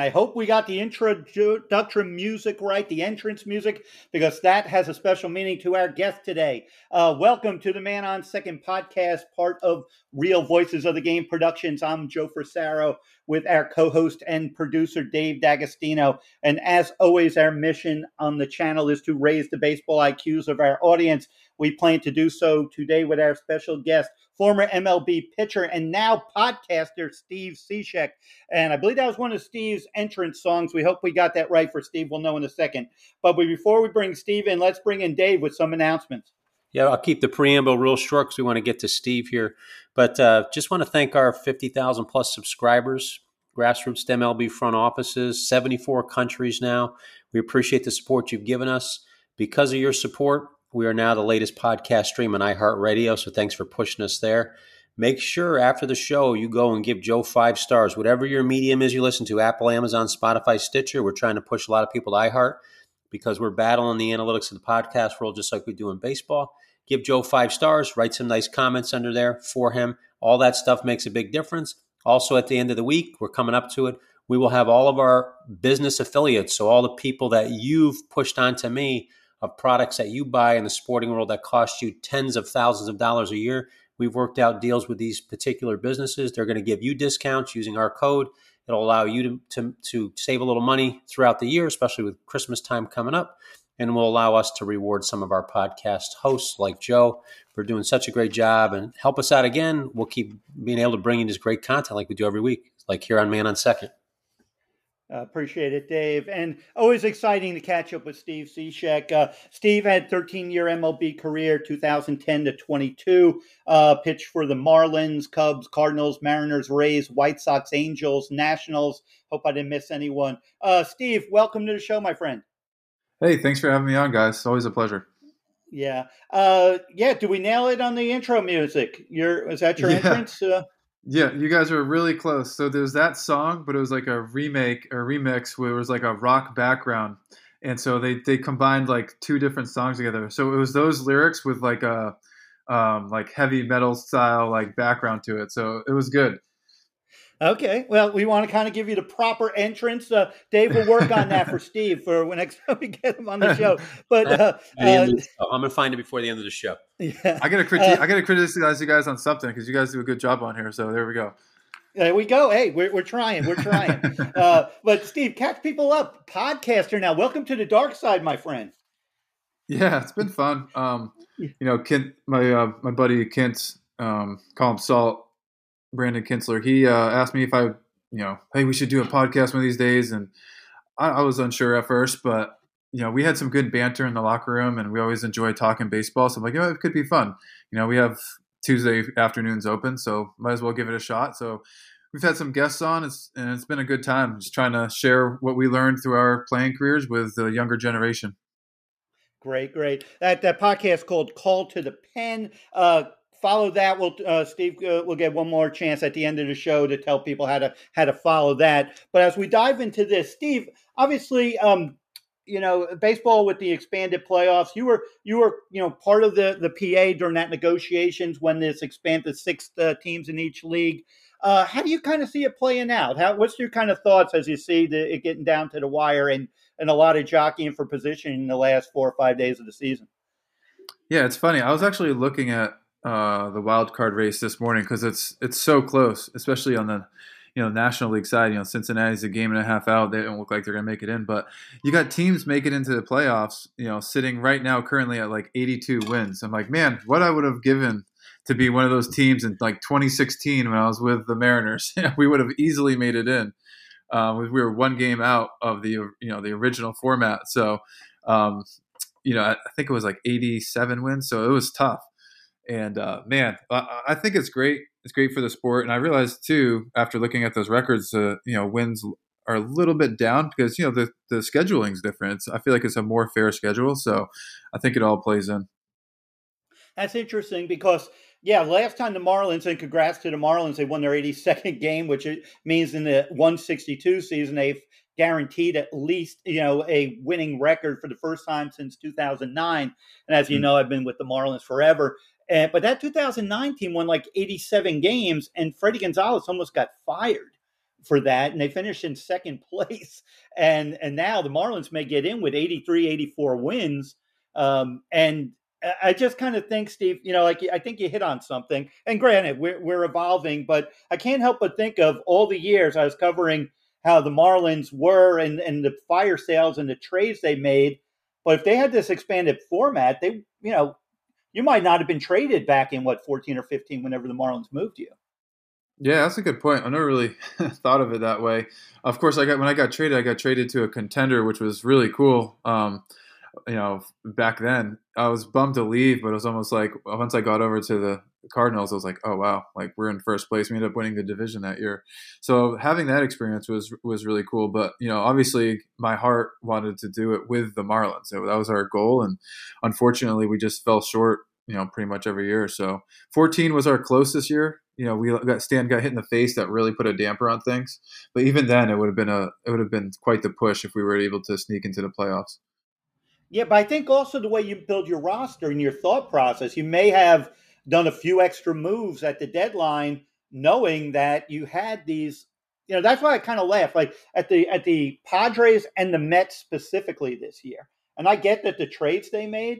I hope we got the introduction music right, the entrance music, because that has a special meaning to our guest today. Uh, welcome to the Man on Second podcast, part of Real Voices of the Game Productions. I'm Joe Frisaro with our co host and producer, Dave D'Agostino. And as always, our mission on the channel is to raise the baseball IQs of our audience. We plan to do so today with our special guest, former MLB pitcher and now podcaster Steve Cishek. And I believe that was one of Steve's entrance songs. We hope we got that right for Steve. We'll know in a second. But before we bring Steve in, let's bring in Dave with some announcements. Yeah, I'll keep the preamble real short because we want to get to Steve here. But uh, just want to thank our 50,000 plus subscribers, grassroots MLB front offices, 74 countries now. We appreciate the support you've given us. Because of your support, we are now the latest podcast stream on iHeartRadio, so thanks for pushing us there. Make sure after the show you go and give Joe five stars, whatever your medium is you listen to Apple, Amazon, Spotify, Stitcher. We're trying to push a lot of people to iHeart because we're battling the analytics of the podcast world just like we do in baseball. Give Joe five stars, write some nice comments under there for him. All that stuff makes a big difference. Also, at the end of the week, we're coming up to it. We will have all of our business affiliates, so all the people that you've pushed onto me of products that you buy in the sporting world that cost you tens of thousands of dollars a year. We've worked out deals with these particular businesses. They're going to give you discounts using our code. It'll allow you to, to, to save a little money throughout the year, especially with Christmas time coming up, and will allow us to reward some of our podcast hosts like Joe for doing such a great job and help us out again. We'll keep being able to bring you this great content like we do every week, like here on Man on Second. Uh, appreciate it, Dave. And always exciting to catch up with Steve Cishek. Uh, Steve had 13 year MLB career, 2010 to 22. Uh, pitched for the Marlins, Cubs, Cardinals, Mariners, Rays, White Sox, Angels, Nationals. Hope I didn't miss anyone. Uh, Steve, welcome to the show, my friend. Hey, thanks for having me on, guys. It's always a pleasure. Yeah. Uh, yeah. Do we nail it on the intro music? Your is that your yeah. entrance? Yeah, you guys are really close. So there's that song, but it was like a remake or remix where it was like a rock background. And so they, they combined like two different songs together. So it was those lyrics with like a um, like heavy metal style like background to it. So it was good. Okay. Well, we want to kind of give you the proper entrance. Uh, Dave will work on that for Steve for when next time we get him on the show. But uh, uh, I'm gonna find it before the end of the show. Yeah. I gotta critique. Uh, I gotta criticize you guys on something because you guys do a good job on here. So there we go. There we go. Hey, we're, we're trying. We're trying. uh, but Steve, catch people up. Podcaster now. Welcome to the dark side, my friend. Yeah, it's been fun. Um, you know, Kent, my uh, my buddy Kent, um, call him Salt Brandon Kintzler, he uh, asked me if I, you know, hey, we should do a podcast one of these days, and I, I, was unsure at first, but you know, we had some good banter in the locker room, and we always enjoy talking baseball. So I'm like, oh, it could be fun. You know, we have Tuesday afternoons open, so might as well give it a shot. So we've had some guests on, it's, and it's been a good time. Just trying to share what we learned through our playing careers with the younger generation. Great, great. That that podcast called "Call to the Pen." Uh, follow that. We'll uh, Steve uh, will get one more chance at the end of the show to tell people how to how to follow that. But as we dive into this, Steve, obviously, um, you know, baseball with the expanded playoffs, you were you were you know part of the the PA during that negotiations when this expanded six uh, teams in each league. Uh, how do you kind of see it playing out? How, what's your kind of thoughts as you see the, it getting down to the wire and, and a lot of jockeying for position in the last four or five days of the season? Yeah, it's funny. I was actually looking at uh, the wild card race this morning because it's it's so close, especially on the you know National League side. You know Cincinnati's a game and a half out; they don't look like they're going to make it in. But you got teams making it into the playoffs. You know, sitting right now currently at like 82 wins. I'm like, man, what I would have given to be one of those teams in like 2016 when I was with the Mariners. we would have easily made it in. Uh, we were one game out of the you know the original format. So, um, you know, I think it was like 87 wins. So it was tough. And uh, man, I, I, think it's great. It's great for the sport. And I realized too, after looking at those records, uh, you know, wins are a little bit down because you know the the scheduling's different. It's, I feel like it's a more fair schedule, so I think it all plays in. That's interesting because yeah, last time the Marlins, and congrats to the Marlins, they won their 82nd game, which means in the 162 season they've guaranteed at least you know a winning record for the first time since 2009. And as you mm-hmm. know, I've been with the Marlins forever. And, but that 2009 team won like 87 games, and Fredi Gonzalez almost got fired for that, and they finished in second place. And and now the Marlins may get in with 83, 84 wins. Um, and I just kind of think, Steve, you know, like I think you hit on something. And granted, we're, we're evolving, but I can't help but think of all the years I was covering how the Marlins were and, and the fire sales and the trades they made. But if they had this expanded format, they, you know, you might not have been traded back in what 14 or 15 whenever the Marlins moved you. Yeah, that's a good point. I never really thought of it that way. Of course, I got when I got traded, I got traded to a contender, which was really cool. Um, you know, back then I was bummed to leave, but it was almost like once I got over to the Cardinals, I was like, oh wow, like we're in first place. We ended up winning the division that year. So having that experience was was really cool. But you know, obviously my heart wanted to do it with the Marlins. So that was our goal, and unfortunately, we just fell short. You know, pretty much every year. So 14 was our closest year. You know, we got Stan got hit in the face that really put a damper on things. But even then, it would have been a it would have been quite the push if we were able to sneak into the playoffs. Yeah, but I think also the way you build your roster and your thought process, you may have done a few extra moves at the deadline, knowing that you had these. You know, that's why I kind of laugh. Like at the at the Padres and the Mets specifically this year. And I get that the trades they made,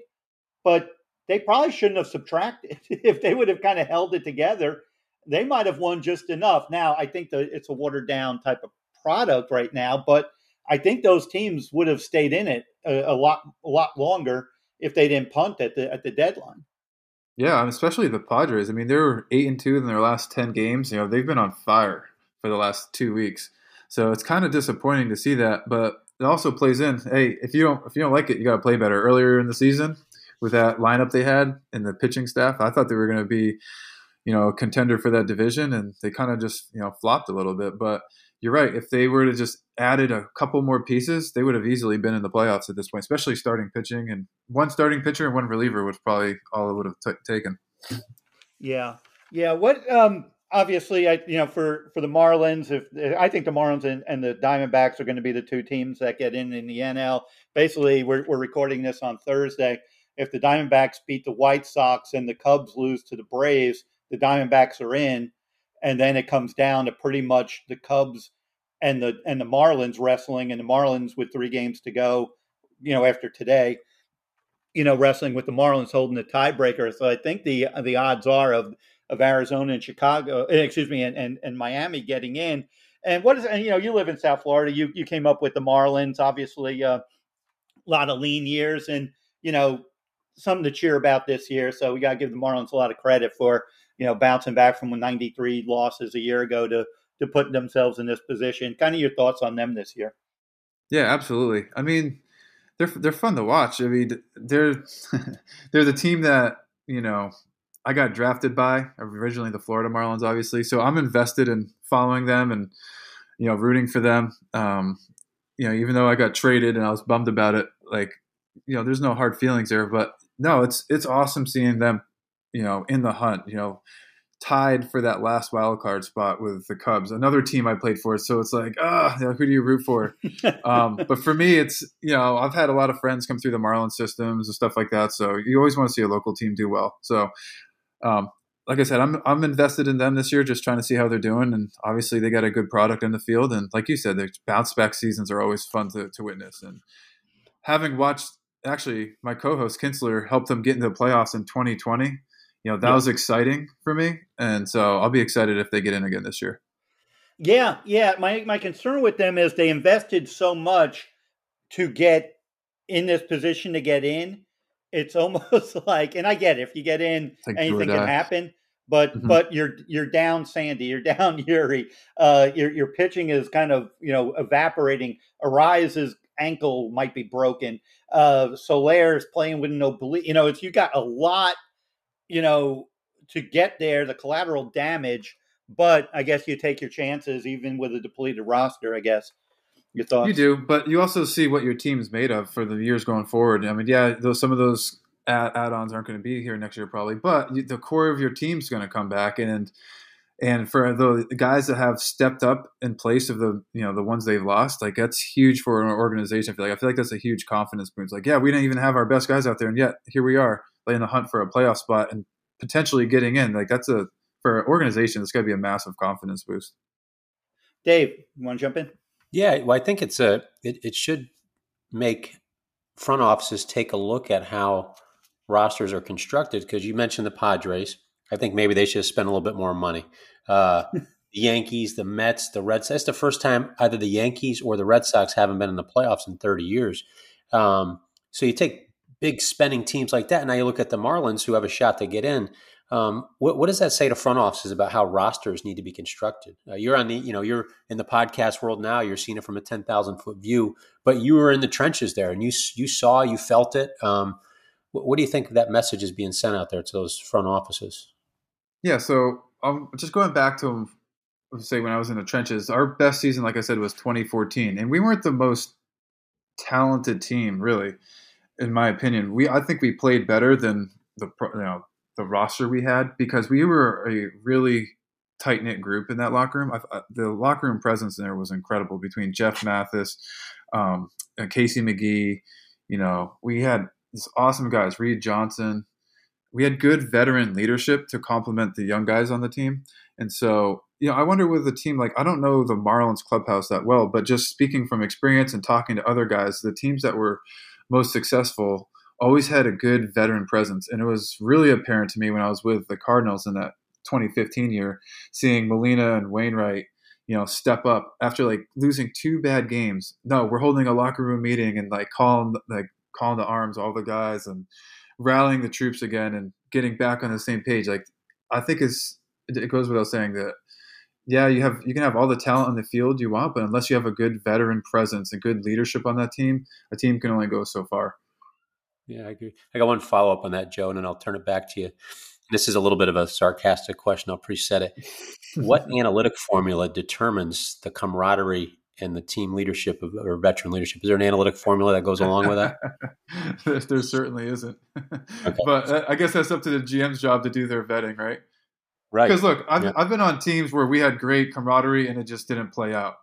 but they probably shouldn't have subtracted. if they would have kind of held it together, they might have won just enough. Now, I think that it's a watered down type of product right now, but I think those teams would have stayed in it a, a lot a lot longer if they didn't punt at the at the deadline. Yeah, especially the Padres. I mean, they're eight and two in their last ten games. You know, they've been on fire for the last two weeks. So it's kind of disappointing to see that, but it also plays in. Hey, if you don't if you don't like it, you got to play better. Earlier in the season, with that lineup they had and the pitching staff, I thought they were going to be, you know, a contender for that division, and they kind of just you know flopped a little bit. But you're right. If they were to just added a couple more pieces, they would have easily been in the playoffs at this point, especially starting pitching. And one starting pitcher and one reliever was probably all it would have t- taken. Yeah, yeah. What? Um, obviously, I you know for for the Marlins, if I think the Marlins and, and the Diamondbacks are going to be the two teams that get in in the NL. Basically, we're we're recording this on Thursday. If the Diamondbacks beat the White Sox and the Cubs lose to the Braves, the Diamondbacks are in and then it comes down to pretty much the Cubs and the and the Marlins wrestling, and the Marlins with three games to go, you know, after today, you know, wrestling with the Marlins holding the tiebreaker. So I think the the odds are of of Arizona and Chicago, eh, excuse me, and and, and Miami getting in. And what is and you know, you live in South Florida, you you came up with the Marlins, obviously uh, a lot of lean years, and you know something to cheer about this year. So we got to give the Marlins a lot of credit for you know, bouncing back from 93 losses a year ago to to put themselves in this position. Kind of your thoughts on them this year? Yeah, absolutely. I mean, they're they're fun to watch. I mean, they're they're the team that you know I got drafted by originally the Florida Marlins, obviously. So I'm invested in following them and you know rooting for them. Um, you know, even though I got traded and I was bummed about it, like you know, there's no hard feelings there. But no, it's it's awesome seeing them you know, in the hunt, you know, tied for that last wild card spot with the Cubs, another team I played for. So it's like, ah, oh, who do you root for? um, but for me, it's you know, I've had a lot of friends come through the Marlins systems and stuff like that. So you always want to see a local team do well. So, um, like I said, I'm I'm invested in them this year, just trying to see how they're doing. And obviously, they got a good product in the field. And like you said, the bounce back seasons are always fun to, to witness. And having watched, actually, my co-host Kintzler helped them get into the playoffs in 2020 you know that yeah. was exciting for me, and so I'll be excited if they get in again this year. Yeah, yeah. My my concern with them is they invested so much to get in this position to get in. It's almost like, and I get it, if you get in, like anything can happen. But mm-hmm. but you're you're down Sandy, you're down Eury. Uh, your your pitching is kind of you know evaporating. Arraez's ankle might be broken. Uh, Soler's playing with no bleed. You know, it's you got a lot you know, to get there, the collateral damage. But I guess you take your chances even with a depleted roster. I guess. Your thoughts? You do, but you also see what your team's made of for the years going forward. I mean, yeah, those some of those add- add-ons aren't going to be here next year probably, but the core of your team's going to come back and and for the guys that have stepped up in place of the you know the ones they've lost, like that's huge for an organization. I feel like I feel like that's a huge confidence boost. Like, yeah, we didn't even have our best guys out there, and yet here we are in the hunt for a playoff spot and potentially getting in. Like that's a for an organization, it's got to be a massive confidence boost. Dave, you want to jump in? Yeah, well, I think it's a it, it should make front offices take a look at how rosters are constructed because you mentioned the Padres. I think maybe they should spend a little bit more money. Uh, the Yankees, the Mets, the Red Sox. That's the first time either the Yankees or the Red Sox haven't been in the playoffs in 30 years. Um, so you take big spending teams like that, and now you look at the Marlins who have a shot to get in. Um, what, what, does that say to front offices about how rosters need to be constructed? Uh, you're on the, you know, you're in the podcast world now. You're seeing it from a ten thousand foot view, but you were in the trenches there, and you you saw, you felt it. Um, what, what, do you think that message is being sent out there to those front offices? Yeah, so um, just going back to say when I was in the trenches, our best season, like I said, was 2014, and we weren't the most talented team, really, in my opinion. We I think we played better than the you know the roster we had because we were a really tight knit group in that locker room. I, the locker room presence in there was incredible between Jeff Mathis, um, Casey McGehee. You know, we had these awesome guys, Reed Johnson. We had good veteran leadership to complement the young guys on the team. And so, you know, I wonder with a team like I don't know the Marlins clubhouse that well, but just speaking from experience and talking to other guys, the teams that were most successful always had a good veteran presence. And it was really apparent to me when I was with the Cardinals in that 2015 year, seeing Molina and Wainwright, you know, step up after like losing two bad games. No, we're holding a locker room meeting and like calling like calling the arms all the guys and rallying the troops again and getting back on the same page. Like I think it's it goes without saying that yeah, you have you can have all the talent on the field you want, but unless you have a good veteran presence and good leadership on that team, a team can only go so far. Yeah, I agree. I got one follow up on that, Joe, and then I'll turn it back to you. This is a little bit of a sarcastic question. I'll preset it. what analytic formula determines the camaraderie and the team leadership of, or veteran leadership? Is there an analytic formula that goes along with that? there, there, certainly isn't. Okay. But uh, I guess that's up to the GM's job to do their vetting, right? Right. Because look, I've, yeah. I've been on teams where we had great camaraderie and it just didn't play out.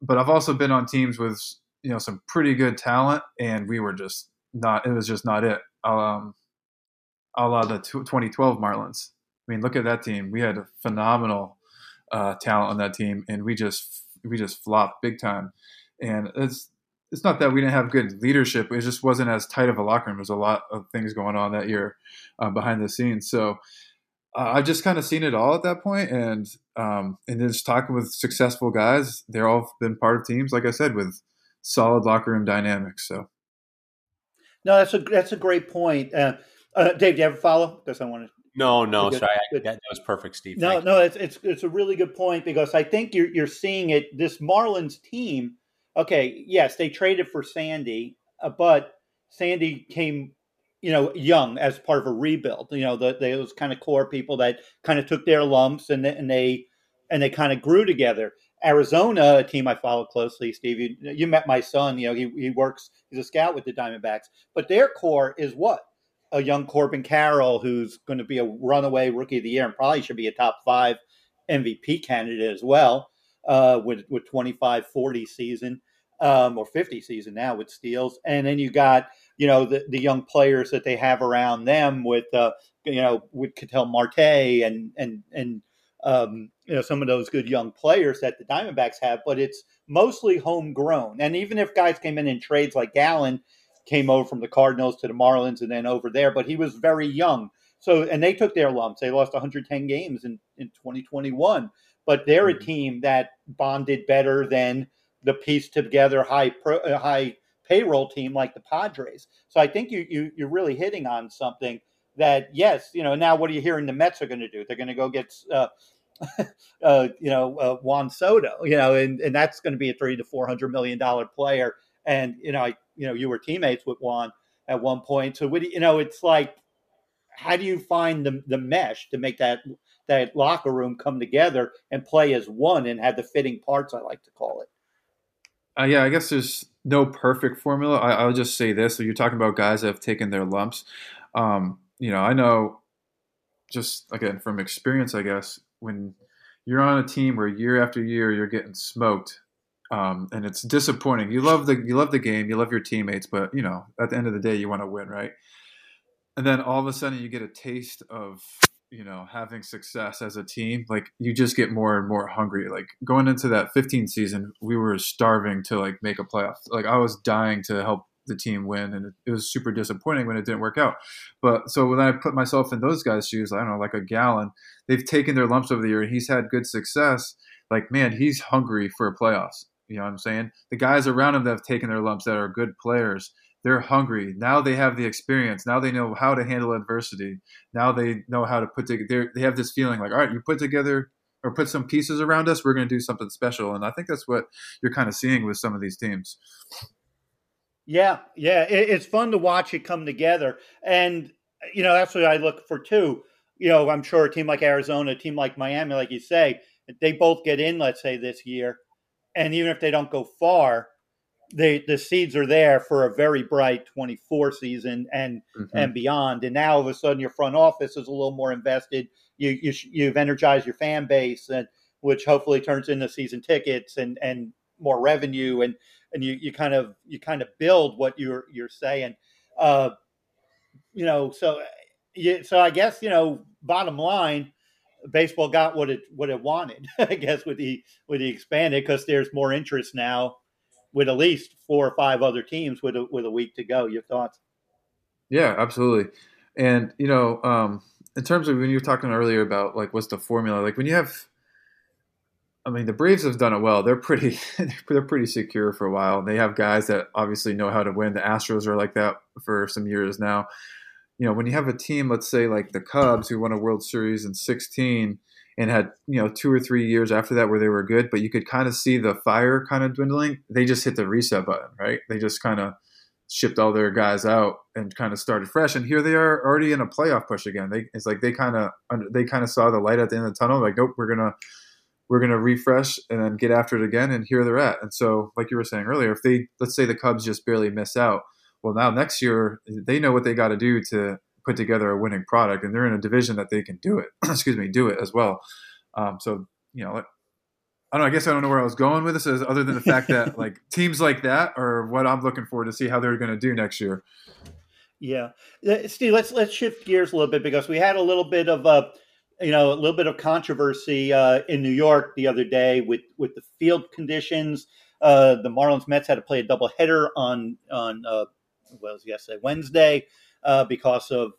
But I've also been on teams with you know some pretty good talent and we were just not it was just not it. Um, a la the 2012 Marlins. I mean, look at that team. We had a phenomenal uh, talent on that team, and we just we just flopped big time. And it's it's not that we didn't have good leadership; it just wasn't as tight of a locker room. There's a lot of things going on that year uh, behind the scenes. So uh, I've just kind of seen it all at that point, and um, and just talking with successful guys, they're all been part of teams, like I said, with solid locker room dynamics. So no, that's a that's a great point. Uh, uh, Dave, do you ever follow? Because I want to. No, no, sorry, I, that, that, was perfect, Steve. No, no, it's, it's it's a really good point because I think you're you're seeing it. This Marlins team, okay, yes, they traded for Sandy, uh, but Sandy came, you know, young as part of a rebuild. You know, the, those kind of core people that kind of took their lumps and and they and they kind of grew together. Arizona, a team I follow closely, Steve. You, you met my son. You know, he, he works. He's a scout with the Diamondbacks. But their core is what a young Corbin Carroll, who's going to be a runaway rookie of the year and probably should be a top five MVP candidate as well, uh, with with 25, 40 season um, or 50 season now with steals. And then you got you know the, the young players that they have around them with uh, you know with Ketel Marte and and and um, you know some of those good young players that the Diamondbacks have, but it's mostly homegrown. And even if guys came in in trades like Gallen came over from the Cardinals to the Marlins and then over there, but he was very young. So and they took their lumps. They lost 110 games in in 2021, but they're a mm-hmm. team that bonded better than the piece together high pro, uh, high payroll team like the Padres. So I think you, you you're really hitting on something that yes, you know. Now what are you hearing the Mets are going to do? They're going to go get uh, uh, you know, uh, Juan Soto, you know, and, and that's going to be a three to four hundred million dollar player. And you know, I, you know, you were teammates with Juan at one point, so what do you know, it's like, how do you find the the mesh to make that that locker room come together and play as one and have the fitting parts? I like to call it. Uh, yeah, I guess there's no perfect formula. I, will just say this: so you're talking about guys that have taken their lumps. Um, you know, I know just again from experience, I guess, when you're on a team where year after year you're getting smoked, um, and it's disappointing. You love the you love the game, you love your teammates, but you know, at the end of the day, you want to win, right? And then all of a sudden, you get a taste of you know having success as a team like you just get more and more hungry. Like going into that 15 season we were starving to like make a playoff. Like i was dying to help the team win and it was super disappointing when it didn't work out. But so when i put myself in those guys shoes i don't know like a Gallen they've taken their lumps over the year and he's had good success. Like man he's hungry for a playoffs. You know what i'm saying? The guys around him that have taken their lumps that are good players they're hungry. Now they have the experience. Now they know how to handle adversity. Now they know how to put together. They have this feeling like, all right, you put together or put some pieces around us, we're going to do something special. And I think that's what you're kind of seeing with some of these teams. Yeah, yeah, it, it's fun to watch it come together, and you know that's what I look for too. You know, I'm sure a team like Arizona, a team like Miami, like you say, they both get in, let's say this year, and even if they don't go far, the the seeds are there for a very bright 24 season and mm-hmm. and beyond. And now all of a sudden your front office is a little more invested. You, you you've energized your fan base, and which hopefully turns into season tickets and and more revenue and and you, you kind of you kind of build what you're you're saying. Uh, you know, so yeah, so I guess you know, bottom line, baseball got what it what it wanted. I guess with the with the expanded because there's more interest now with at least four or five other teams with a, with a week to go. Your thoughts? Yeah, absolutely. And you know, um, in terms of when you were talking earlier about like what's the formula, like when you have, I mean, the Braves have done it well. They're pretty, they're pretty secure for a while. They have guys that obviously know how to win. The Astros are like that for some years now. You know, when you have a team, let's say like the Cubs, who won a World Series in '16 and had you know two or three years after that where they were good, but you could kind of see the fire kind of dwindling. They just hit the reset button, right? They just kind of shipped all their guys out and kind of started fresh. And here they are already in a playoff push again. They it's like they kind of they kind of saw the light at the end of the tunnel. Like nope, we're gonna we're gonna refresh and then get after it again. And here they're at. And so like you were saying earlier, if they let's say the Cubs just barely miss out. Well, now next year they know what they got to do to put together a winning product, and they're in a division that they can do it. excuse me, do it as well. Um, so you know, I don't know. I guess I don't know where I was going with this, other than the fact that like teams like that are what I'm looking for to see how they're going to do next year. Yeah, uh, Steve. Let's let's shift gears a little bit because we had a little bit of a, you know, a little bit of controversy uh, in New York the other day with with the field conditions. Uh, the Marlins Mets had to play a doubleheader on on uh, what was yesterday Wednesday uh, because of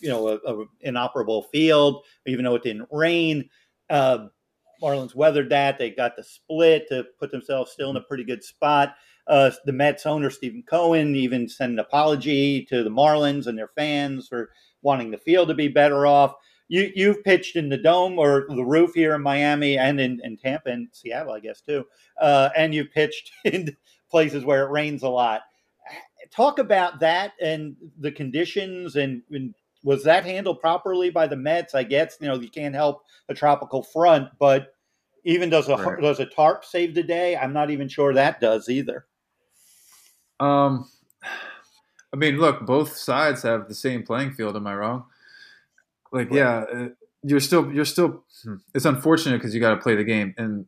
you know a, a, inoperable field, even though it didn't rain. Uh, Marlins weathered that. They got the split to put themselves still in a pretty good spot. Uh, the Mets owner Steven Cohen even sent an apology to the Marlins and their fans for wanting the field to be better off. You you've pitched in the dome or the roof here in Miami and in, in Tampa and Seattle, I guess too. Uh, and you've pitched in places where it rains a lot talk about that and the conditions and, and, was that handled properly by the Mets? I guess you know you can't help a tropical front, but even does a right. does a tarp save the day? I'm not even sure that does either. Um, I mean, look, both sides have the same playing field. Am I wrong? Like, right. yeah, uh, you're still you're still. Hmm, it's unfortunate because you got to play the game, and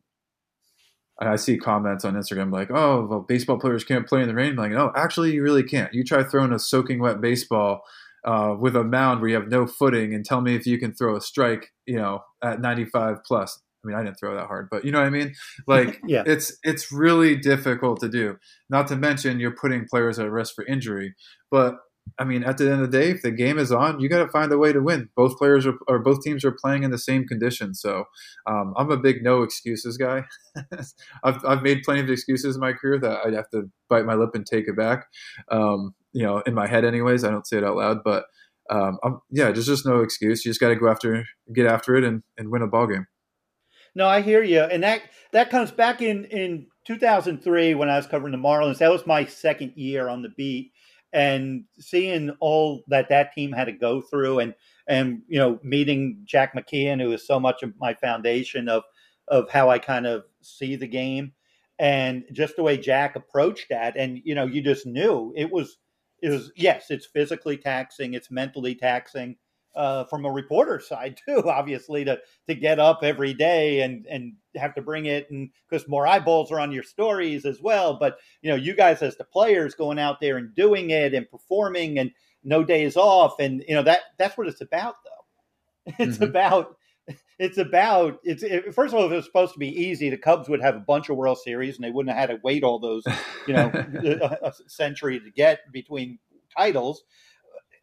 I see comments on Instagram like, "Oh, well, baseball players can't play in the rain." I'm like, no, actually, you really can't. You try throwing a soaking wet baseball uh, with a mound where you have no footing, and tell me if you can throw a strike, you know, at 95 plus. I mean, I didn't throw that hard, but you know what I mean. Like, yeah. it's it's really difficult to do. Not to mention, you're putting players at risk for injury. But I mean, at the end of the day, if the game is on, you got to find a way to win. Both players are, or both teams are playing in the same conditions. So um, I'm a big no excuses guy. I've, I've made plenty of excuses in my career that I'd have to bite my lip and take it back. Um, you know, in my head, anyways. I don't say it out loud, but um, yeah, there's just no excuse. You just got to go after, get after it, and, and win a ball game. No, I hear you, and that that comes back in in 2003 when I was covering the Marlins. That was my second year on the beat and seeing all that that team had to go through and and you know meeting Jack McKeon who is so much of my foundation of of how I kind of see the game and just the way Jack approached that and you know you just knew it was is yes, it's physically taxing, it's mentally taxing. Uh, from a reporter side too, obviously to to get up every day and and have to bring it, and because more eyeballs are on your stories as well. But you know, you guys as the players going out there and doing it and performing and no days off, and you know that that's what it's about, though. It's mm-hmm. about it's about it's it, first of all, if it was supposed to be easy, the Cubs would have a bunch of World Series, and they wouldn't have had to wait all those you know a, a century to get between titles.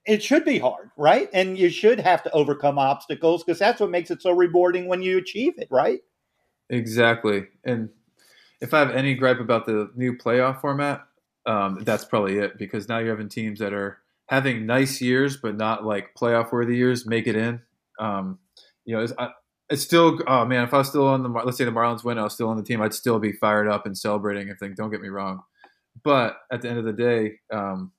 It should be hard, right? And you should have to overcome obstacles because that's what makes it so rewarding when you achieve it, right? Exactly. And if I have any gripe about the new playoff format, um, that's probably it because now you're having teams that are having nice years but not like playoff worthy years make it in. Um, you know, it's, I, it's still oh man, if I was still on the let's say the Marlins win, I was still on the team, I'd still be fired up and celebrating and think, don't get me wrong. But at the end of the day, um,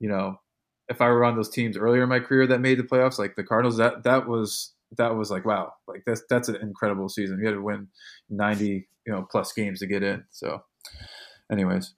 you know, if I were on those teams earlier in my career that made the playoffs, like the Cardinals, that that was that was like wow, like that's that's an incredible season. You had to win ninety you know plus games to get in. So, anyways.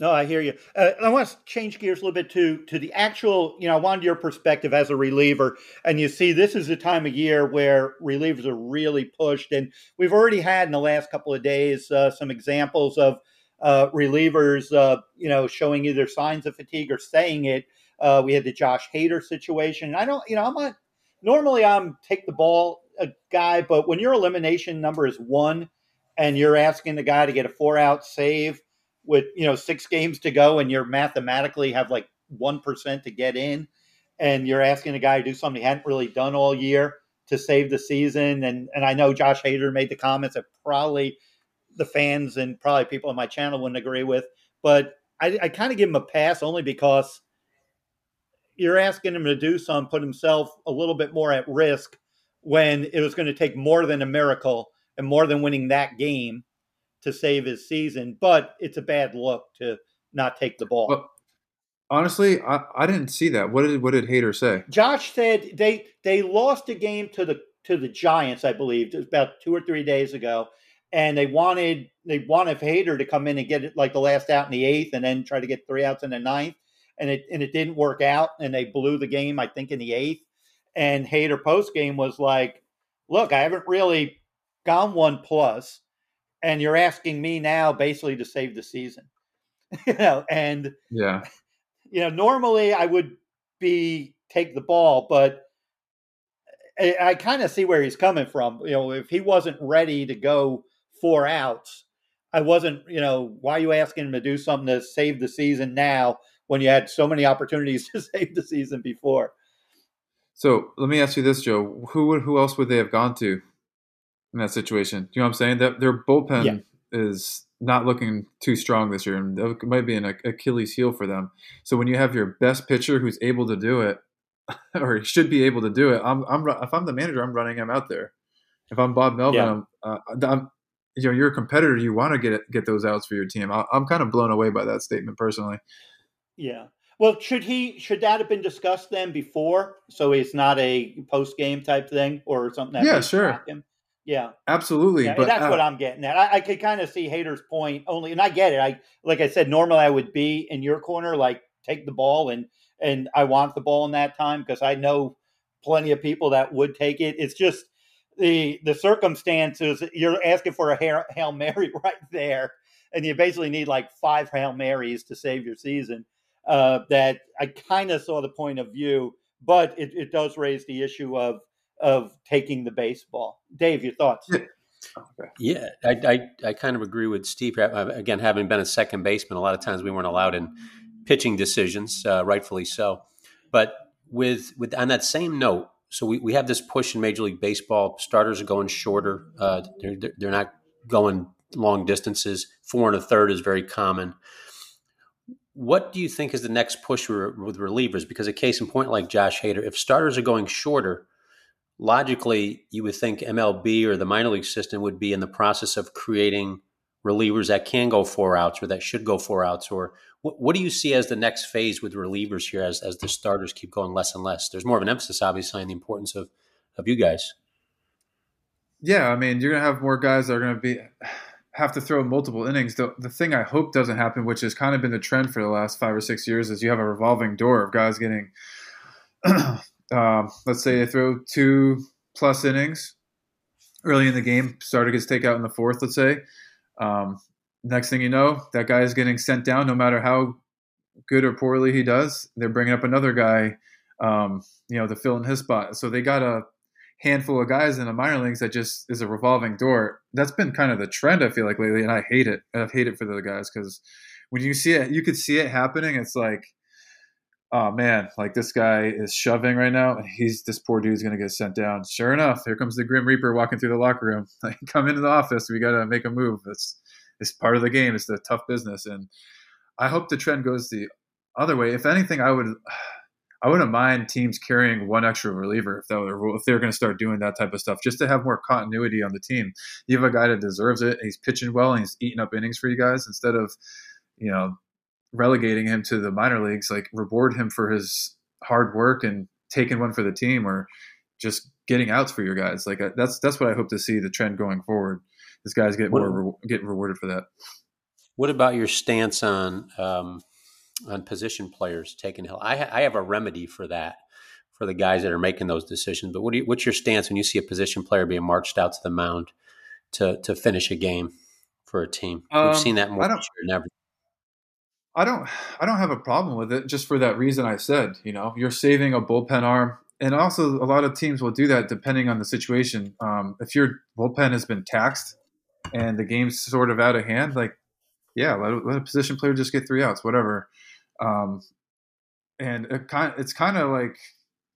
No, I hear you. Uh, I want to change gears a little bit to to the actual. You know, I wanted your perspective as a reliever, and you see, this is the time of year where relievers are really pushed, and we've already had in the last couple of days uh, some examples of uh, relievers, uh, you know, showing either signs of fatigue or saying it. Uh, we had the Josh Hader situation. I don't, you know, I'm not normally I'm take the ball a guy, but when your elimination number is one, and you're asking the guy to get a four out save with you know six games to go and you're mathematically have like one percent to get in, and you're asking a guy to do something he hadn't really done all year to save the season. And and I know Josh Hader made the comments that probably the fans and probably people on my channel wouldn't agree with, but I, I kind of give him a pass only because you're asking him to do something, put himself a little bit more at risk when it was going to take more than a miracle and more than winning that game to save his season, but it's a bad look to not take the ball. Well, honestly, I, I didn't see that. What did what did Hader say? Josh said they they lost a game to the to the Giants, I believe, it was about two or three days ago, and they wanted they wanted Hader to come in and get it like the last out in the eighth, and then try to get three outs in the ninth, and it and it didn't work out, and they blew the game, I think, in the eighth. And Hader post game was like, "Look, I haven't really gone one and you're asking me now basically to save the season. You know and yeah. you know normally i would be take the ball but i, I kind of see where he's coming from. You know if he wasn't ready to go four outs i wasn't you know why are you asking him to do something to save the season now when you had so many opportunities to save the season before so let me ask you this joe who would who else would they have gone to in that situation. You know what I'm saying? That their bullpen yeah. is not looking too strong this year, and that might be an Achilles heel for them. So when you have your best pitcher who's able to do it, or should be able to do it, I'm, I'm if I'm the manager, I'm running him out there. If I'm Bob Melvin, yeah. I'm, uh, I'm, you know, you're a competitor. You want to get get those outs for your team. I, I'm kind of blown away by that statement personally. Yeah. Well, should he should that have been discussed then before, so it's not a post game type thing or something? yeah, sure. Yeah, absolutely. Yeah, but that's uh, what I'm getting at. I, I could kind of see Hader's point only, and I get it. I like I said, normally I would be in your corner, like take the ball, and and I want the ball in that time because I know plenty of people that would take it. It's just the the circumstances. You're asking for a hail mary right there, and you basically need like five hail marys to save your season. Uh, that I kind of saw the point of view, but it, it does raise the issue of of taking the baseball. Dave, your thoughts? Yeah, I, I, I, kind of agree with Steve. Again, having been a second baseman, a lot of times we weren't allowed in pitching decisions, uh, rightfully so. But with with on that same note, so we, we have this push in Major League Baseball. Starters are going shorter. Uh, they're they're not going long distances. Four and a third is very common. What do you think is the next push with relievers? Because a case in point like Josh Hader, if starters are going shorter, logically, you would think MLB or the minor league system would be in the process of creating relievers that can go four outs or that should go four outs. Or what, what do you see as the next phase with relievers here as, as the starters keep going less and less? There's more of an emphasis, obviously, on the importance of, of you guys. Yeah, I mean, you're going to have more guys that are going to be have to throw multiple innings. The, the thing I hope doesn't happen, which has kind of been the trend for the last five or six years, is you have a revolving door of guys getting, um, let's say they throw two plus innings early in the game, starter gets takeout in the fourth, let's say. Um, next thing you know, that guy is getting sent down no matter how good or poorly he does. They're bringing up another guy, um, you know, to fill in his spot. So they got a handful of guys in the minor leagues that just is a revolving door. That's been kind of the trend I feel like lately, and I hate it. I hate it for the guys because when you see it, you could see it happening. It's like, oh man, like this guy is shoving right now. and He's this poor dude's gonna get sent down. Sure enough, here comes the Grim Reaper walking through the locker room. Like, come into the office. We gotta make a move. It's it's part of the game. It's the tough business, and I hope the trend goes the other way. If anything, I would. I wouldn't mind teams carrying one extra reliever if they were, if they're going to start doing that type of stuff, just to have more continuity on the team. You have a guy that deserves it. He's pitching well and he's eating up innings for you guys instead of, you know, relegating him to the minor leagues. Like reward him for his hard work and taking one for the team, or just getting outs for your guys. Like that's that's what I hope to see the trend going forward. This guys get more re- getting rewarded for that. What about your stance on um, on position players taking help? I, I have a remedy for that for the guys that are making those decisions. But what you, what's your stance when you see a position player being marched out to the mound to to finish a game for a team? We've Um, seen that more than ever. I don't I don't have a problem with it just for that reason I said, you know, you're saving a bullpen arm. And also a lot of teams will do that depending on the situation. Um, if your bullpen has been taxed and the game's sort of out of hand, like yeah, let, let a position player just get three outs, whatever. Um, and it kind it's kind of like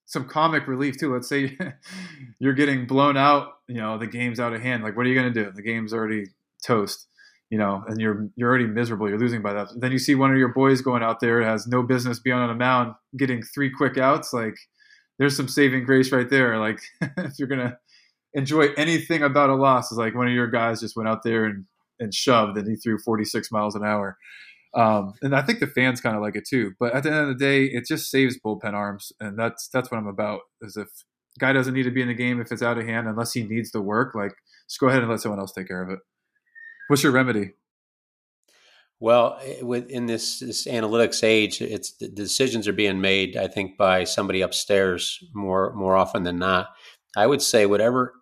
some comic relief too. Let's say you're getting blown out, you know, the game's out of hand. Like, what are you going to do? The game's already toast, you know, and you're you're already miserable. You're losing by that. Then you see one of your boys going out there has no business being on a mound, getting three quick outs. Like, there's some saving grace right there. Like, if you're gonna enjoy anything about a loss, is like one of your guys just went out there and and shoved, and he threw 46 miles an hour. Um, and I think the fans kind of like it too. But at the end of the day, it just saves bullpen arms, and that's that's what I'm about. Is if guy doesn't need to be in the game if it's out of hand, unless he needs the work, like just go ahead and let someone else take care of it. What's your remedy? Well, in this, this analytics age, it's the decisions are being made. I think by somebody upstairs more more often than not. I would say whatever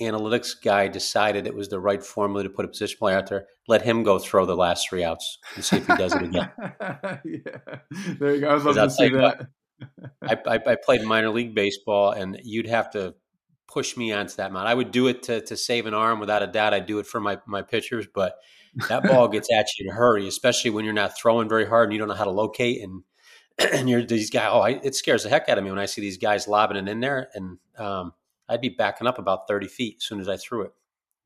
analytics guy decided it was the right formula to put a position player out there, let him go throw the last three outs and see if he does it again. yeah, there you go. I love to see that. I, I, I played minor league baseball, and you'd have to push me onto that mound. I would do it to, to save an arm without a doubt. I'd do it for my, my pitchers, but that ball gets at you in a hurry, especially when you're not throwing very hard and you don't know how to locate. And and you're these guys. Oh, I, it scares the heck out of me when I see these guys lobbing it in there, and um, I'd be backing up about thirty feet as soon as I threw it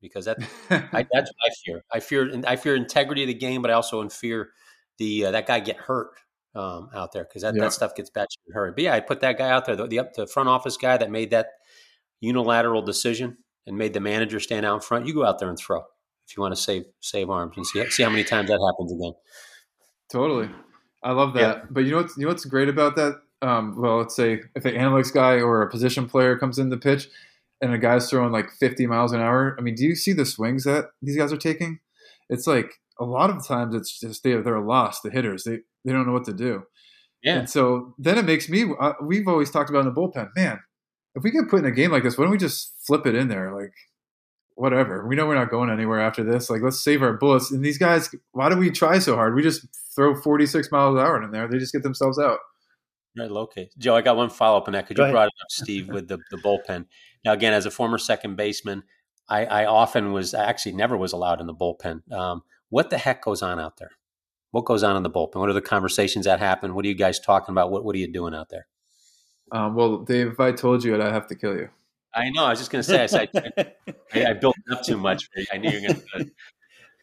because that I, that's what I fear. I fear I fear integrity of the game, but I also fear the uh, that guy get hurt um, out there because that, Yeah. that stuff gets bad in a hurry. But yeah, I put that guy out there, the, the up the front office guy that made that unilateral decision and made the manager stand out in front. You go out there and throw if you want to save save arms and see see how many times that happens again. Totally. I love that. Yeah. But you know what's you know what's great about that? Um, well, let's say if an analytics guy or a position player comes in the pitch and a guy's throwing like 50 miles an hour. I mean, do you see the swings that these guys are taking? It's like a lot of times it's just they they're lost. The hitters they they don't know what to do. Yeah, And so then it makes me. Uh, we've always talked about in the bullpen, man. If we get put in a game like this, why don't we just flip it in there? Like, whatever. We know we're not going anywhere after this. Like, let's save our bullets. And these guys, why do we try so hard? We just throw 46 miles an hour in there. They just get themselves out. Right. Locate Joe. I got one follow up on that because Go you ahead. brought it up, Steve, with the the bullpen. Now again, as a former second baseman, I, I often was I actually never was allowed in the bullpen. Um, what the heck goes on out there? What goes on in the bullpen? What are the conversations that happen? What are you guys talking about? What What are you doing out there? Um, well, Dave, if I told you it, I'd have to kill you. I know. I was just going to say. I, said- I, I built up too much. For you. I knew you were going to.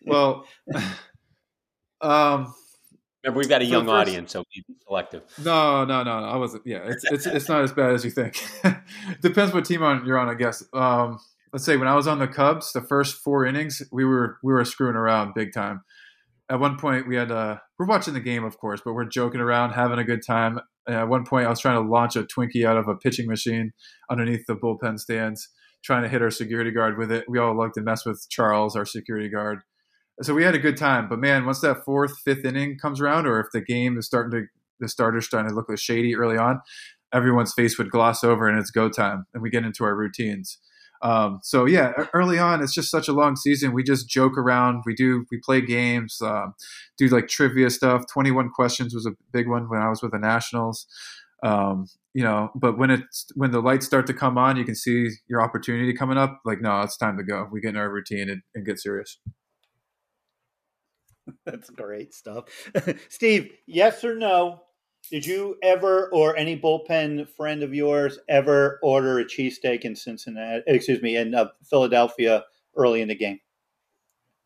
Well, um, Remember, we've got a young first- audience, so be selective. No, no, no, no. I wasn't. Yeah, it's it's it's not as bad as you think. Depends what team on you're on, I guess. Um, let's say when I was on the Cubs, the first four innings, we were we were screwing around big time. At one point, we had uh, we're watching the game, of course, but we're joking around, having a good time. And at one point, I was trying to launch a Twinkie out of a pitching machine underneath the bullpen stands, trying to hit our security guard with it. We all like to mess with Charles, our security guard. So we had a good time. But man, once that fourth, fifth inning comes around, or if the game is starting to the starter's starting to look like shady early on, everyone's face would gloss over and it's go time, and we get into our routines. Um, so yeah, early on, it's just such a long season. We just joke around. We do, we play games, um, do like trivia stuff. Twenty one questions was a big one when I was with the Nationals. Um, you know, but when it's when the lights start to come on, you can see your opportunity coming up. Like, no, it's time to go. We get in our routine and, and get serious. That's great stuff, Steve. Yes or no? Did you ever, or any bullpen friend of yours, ever order a cheesesteak in Cincinnati? Excuse me, in uh, Philadelphia early in the game?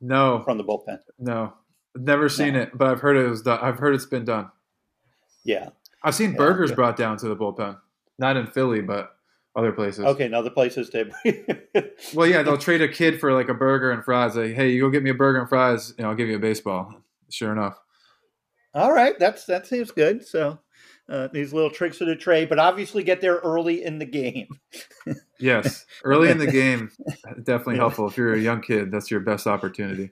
No, from the bullpen. No, never seen no. it, but I've heard it was done. I've heard it's been done. Yeah, I've seen yeah, burgers yeah. brought down to the bullpen, not in Philly, but other places. Okay, now the places too. well, yeah, they'll trade a kid for like a burger and fries. Like, hey, you go get me a burger and fries, and I'll give you a baseball. Sure enough. All right, that's that seems good. So uh, these little tricks of the trade, but obviously get there early in the game. yes, early in the game, definitely helpful. If you're a young kid, that's your best opportunity.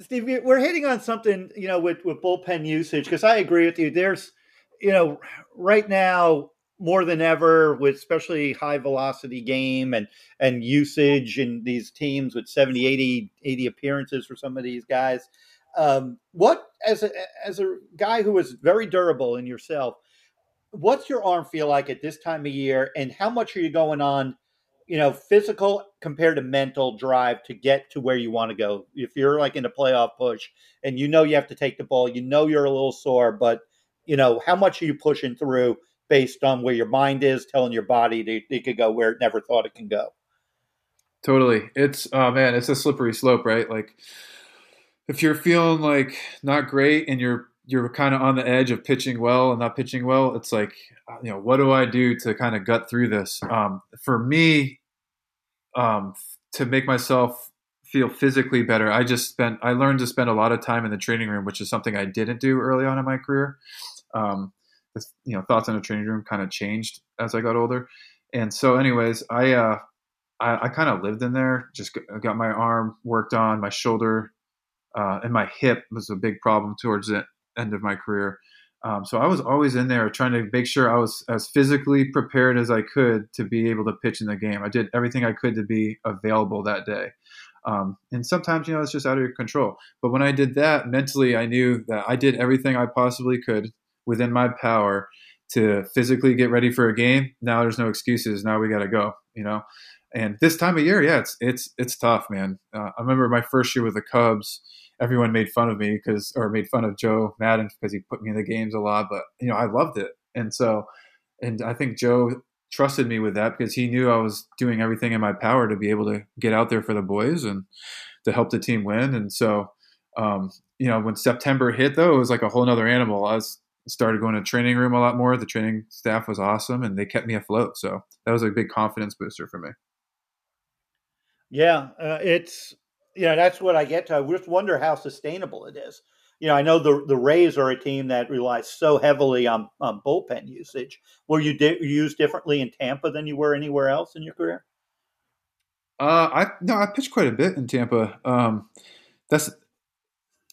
Steve, we're hitting on something, you know, with with bullpen usage because I agree with you. There's, you know, right now more than ever with especially high velocity game and and usage in these teams with 70 80 80 appearances for some of these guys um, what as a as a guy who is very durable in yourself, what's your arm feel like at this time of year, and how much are you going on? You know, physical compared to mental drive to get to where you want to go. If you're like in a playoff push and you know you have to take the ball, you know you're a little sore, but you know how much are you pushing through based on where your mind is, telling your body that it could go where it never thought it can go. Totally, it's oh man, it's a slippery slope, right? Like if you're feeling like not great and you're you're kind of on the edge of pitching well and not pitching well, it's like you know what do I do to kind of gut through this? Um, for me, um, to make myself feel physically better, I just spent I learned to spend a lot of time in the training room, which is something I didn't do early on in my career. Um, you know, thoughts on the training room kind of changed as I got older, and so, anyways, I uh, I, I kind of lived in there. Just got my arm worked on, my shoulder uh, and my hip was a big problem towards the end of my career. Um, so I was always in there trying to make sure I was as physically prepared as I could to be able to pitch in the game. I did everything I could to be available that day. Um, and sometimes, you know, it's just out of your control. But when I did that mentally, I knew that I did everything I possibly could within my power to physically get ready for a game. Now there's no excuses. Now we got to go, you know? And this time of year, yeah, it's, it's, it's tough, man. Uh, I remember my first year with the Cubs, everyone made fun of me because, or made fun of Joe Maddon because he put me in the games a lot. But you know, I loved it, and so, and I think Joe trusted me with that because he knew I was doing everything in my power to be able to get out there for the boys and to help the team win. And so, um, you know, when September hit, though, it was like a whole other animal. I was started going to training room a lot more. The training staff was awesome, and they kept me afloat. So that was a big confidence booster for me. Yeah, uh, it's you know, that's what I get to. I just wonder how sustainable it is. You know, I know the the Rays are a team that relies so heavily on, on bullpen usage. Were you di- used differently in Tampa than you were anywhere else in your career? Uh, I no, I pitched quite a bit in Tampa. Um, that's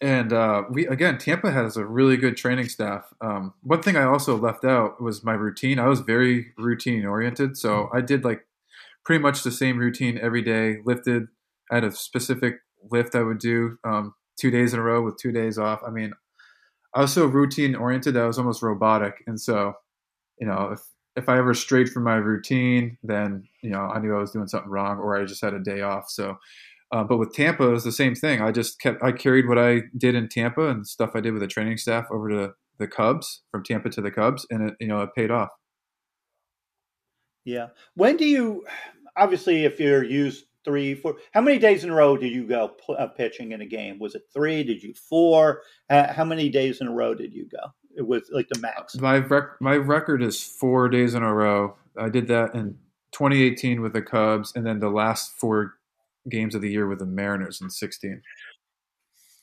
and uh, we again, Tampa has a really good training staff. Um, one thing I also left out was my routine. I was very routine oriented, so I did like pretty much the same routine every day. Lifted, at a specific lift I would do um, two days in a row with two days off. I mean, I was so routine oriented that I was almost robotic. And so, you know, if if I ever strayed from my routine, then you know I knew I was doing something wrong, or I just had a day off. So, uh, but with Tampa, it was the same thing. I just kept I carried what I did in Tampa and stuff I did with the training staff over to the Cubs from Tampa to the Cubs, and it you know it paid off. Yeah. When do you? Obviously, if you're used three, four. How many days in a row did you go uh, pitching in a game? Was it three? Did you four? Uh, how many days in a row did you go? It was like the max. My rec- my record is four days in a row. I did that in 2018 with the Cubs, and then the last four games of the year with the Mariners in 16.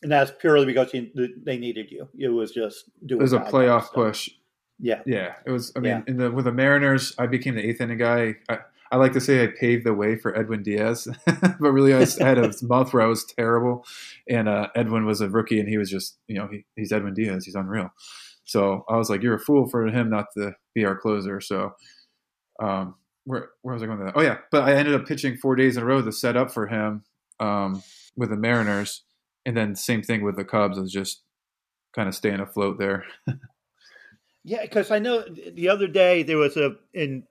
And that's purely because you, they needed you. It was just doing. It was a playoff push. Yeah, yeah. It was. I mean, yeah. in the with the Mariners, I became the eighth inning guy. I, I like to say I paved the way for Edwin Diaz, but really I had a month where I was terrible, and uh, Edwin was a rookie, and he was just you know he, he's Edwin Diaz, he's unreal. So I was like, you're a fool for him not to be our closer. So um, where where was I going with that? Oh yeah, but I ended up pitching four days in a row to set up for him um, with the Mariners, and then same thing with the Cubs. I was just kind of staying afloat there. yeah, because I know the other day there was a in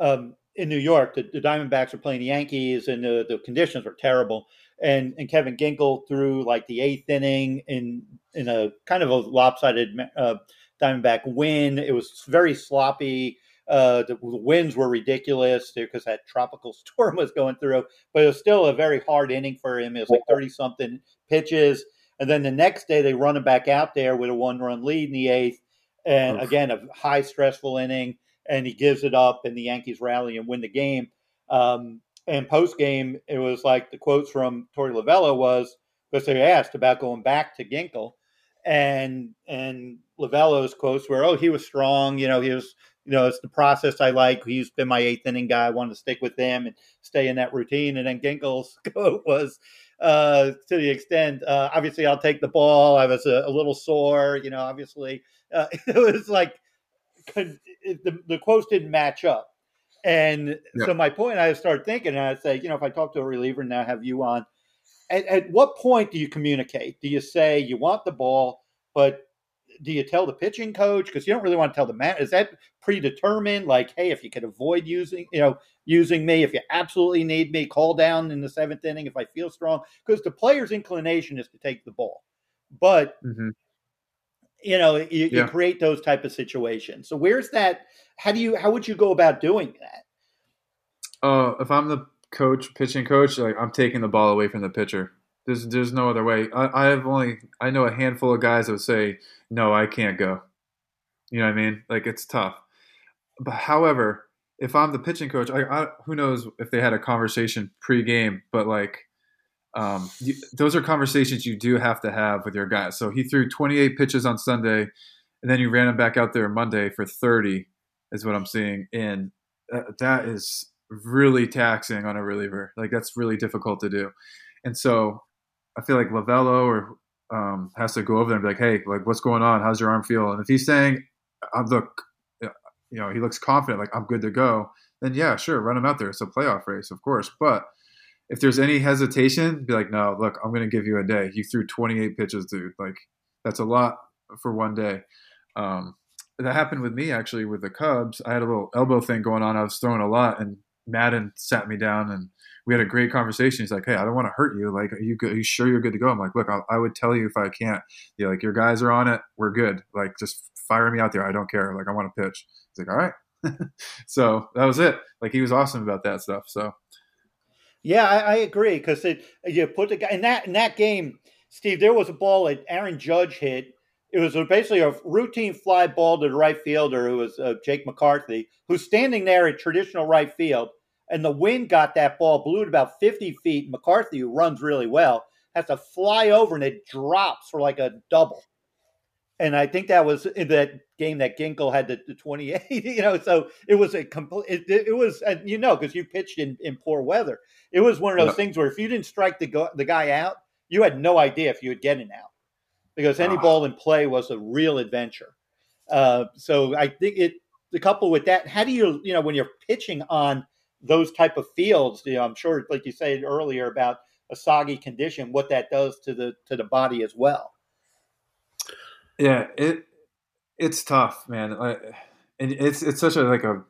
um, in New York, the, the, Diamondbacks were playing the Yankees, and the, the conditions were terrible. And and Kevin Ginkel threw like the eighth inning in in a kind of a lopsided uh, Diamondback win. It was very sloppy. Uh, the, winds were ridiculous because that tropical storm was going through, but it was still a very hard inning for him. It was like 30 something pitches. And then the next day, they run him back out there with a one run lead in the eighth. And Oof. again, a high stressful inning. And he gives it up, and the Yankees rally and win the game. Um, and post game, it was like the quotes from Torey Lovullo was because they asked about going back to Ginkel. And and Lovullo's quotes were, "Oh, he was strong. You know, he was you know, it's the process I like. He's been my eighth inning guy. I wanted to stick with him and stay in that routine. And then Ginkel's quote was uh, to the extent, uh, obviously, I'll take the ball. I was a, a little sore, you know, obviously. Uh, it was like it, the, the quotes didn't match up. And yeah. so my point, I started thinking, and I say, you know, if I talk to a reliever and now have you on, at, at what point do you communicate? Do you say you want the ball, but do you tell the pitching coach? Because you don't really want to tell the man is that predetermined? Like hey if you could avoid using you know using me if you absolutely need me call down in the seventh inning if i feel strong. Because the player's inclination is to take the ball. But mm-hmm. you know you, yeah. you create those type of situations. So where's that how do you how would you go about doing that? Uh if i'm the coach pitching coach like i'm taking the ball away from the pitcher there's there's no other way. I, I have only I know a handful of guys that would say no, I can't go. You know what I mean? Like it's tough. But however, if I'm the pitching coach, I, I who knows if they had a conversation pre-game, but like um, you, those are conversations you do have to have with your guys. So he threw 28 pitches on Sunday, and then you ran him back out there Monday for 30, is what I'm seeing. And uh, that is really taxing on a reliever. Like that's really difficult to do. And so I feel like Lovullo or um, has to go over there and be like, "Hey, like, what's going on? How's your arm feel?" And if he's saying, "I'm look," you know, he looks confident, like I'm good to go, then yeah, sure, run him out there. It's a playoff race, of course. But if there's any hesitation, be like, "No, look, I'm going to give you a day. You threw 28 pitches, dude. Like, that's a lot for one day." Um, that happened with me actually with the Cubs. I had a little elbow thing going on. I was throwing a lot, and Maddon sat me down and we had a great conversation. He's like, "Hey, I don't want to hurt you. Like, are you good? Are you sure you're good to go?" I'm like, "Look, I, I would tell you if I can't. Yeah, like your guys are on it. We're good. Like, just fire me out there. I don't care. Like, I want to pitch." He's like, "All right." so that was it. Like, he was awesome about that stuff. So, yeah, I, I agree because you put the guy in that in that game, Steve. There was a ball that Aaron Judge hit. It was basically a routine fly ball to the right fielder, who was uh, Jake McCarthy, who's standing there at traditional right field and the wind got that ball, blew it about 50 feet. McCarthy, who runs really well, has to fly over and it drops for like a double. And I think that was in that game that Ginkel had the, the 28, you know, so it was a complete, it, it, was, you know, because you pitched in, in poor weather. It was one of those yeah. things where if you didn't strike the, go, the guy out, you had no idea if you would get it out because any ah. ball in play was a real adventure. Uh, so I think it, the couple with that, how do you, you know, when you're pitching on those type of fields, you know, I'm sure, like you said earlier about a soggy condition, what that does to the to the body as well. Yeah, it it's tough, man. and it's it's such a like a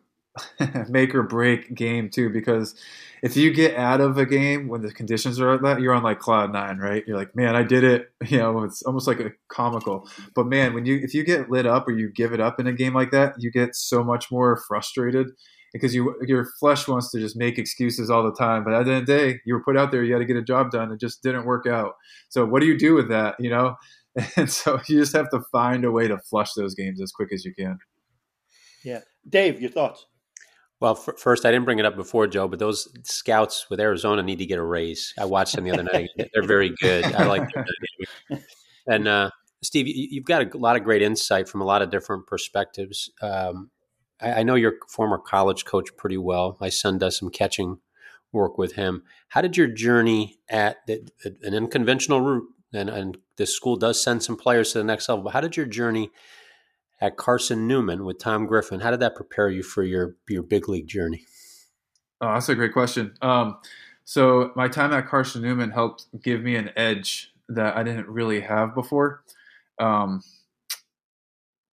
make or break game too because if you get out of a game when the conditions are like that, you're on like cloud nine, right? You're like, man, I did it. You know, it's almost like a comical. But man, when you if you get lit up or you give it up in a game like that, you get so much more frustrated because you your flesh wants to just make excuses all the time. But at the end of the day, you were put out there, you had to get a job done. It just didn't work out. So what do you do with that? You know, and so you just have to find a way to flush those games as quick as you can. Yeah, Dave, your thoughts. Well, f- first, I didn't bring it up before, Joe, but those scouts with Arizona need to get a raise. I watched them the other night; they're very good. I like their dynamic. And uh, Steve, you've got a lot of great insight from a lot of different perspectives. Um, I, I know your former college coach pretty well. My son does some catching work with him. How did your journey at the, an unconventional route, and, and the school does send some players to the next level, but how did your journey at Carson Newman with Tom Griffin, how did that prepare you for your, your big league journey? Oh, that's a great question. Um, so my time at Carson Newman helped give me an edge that I didn't really have before. Um,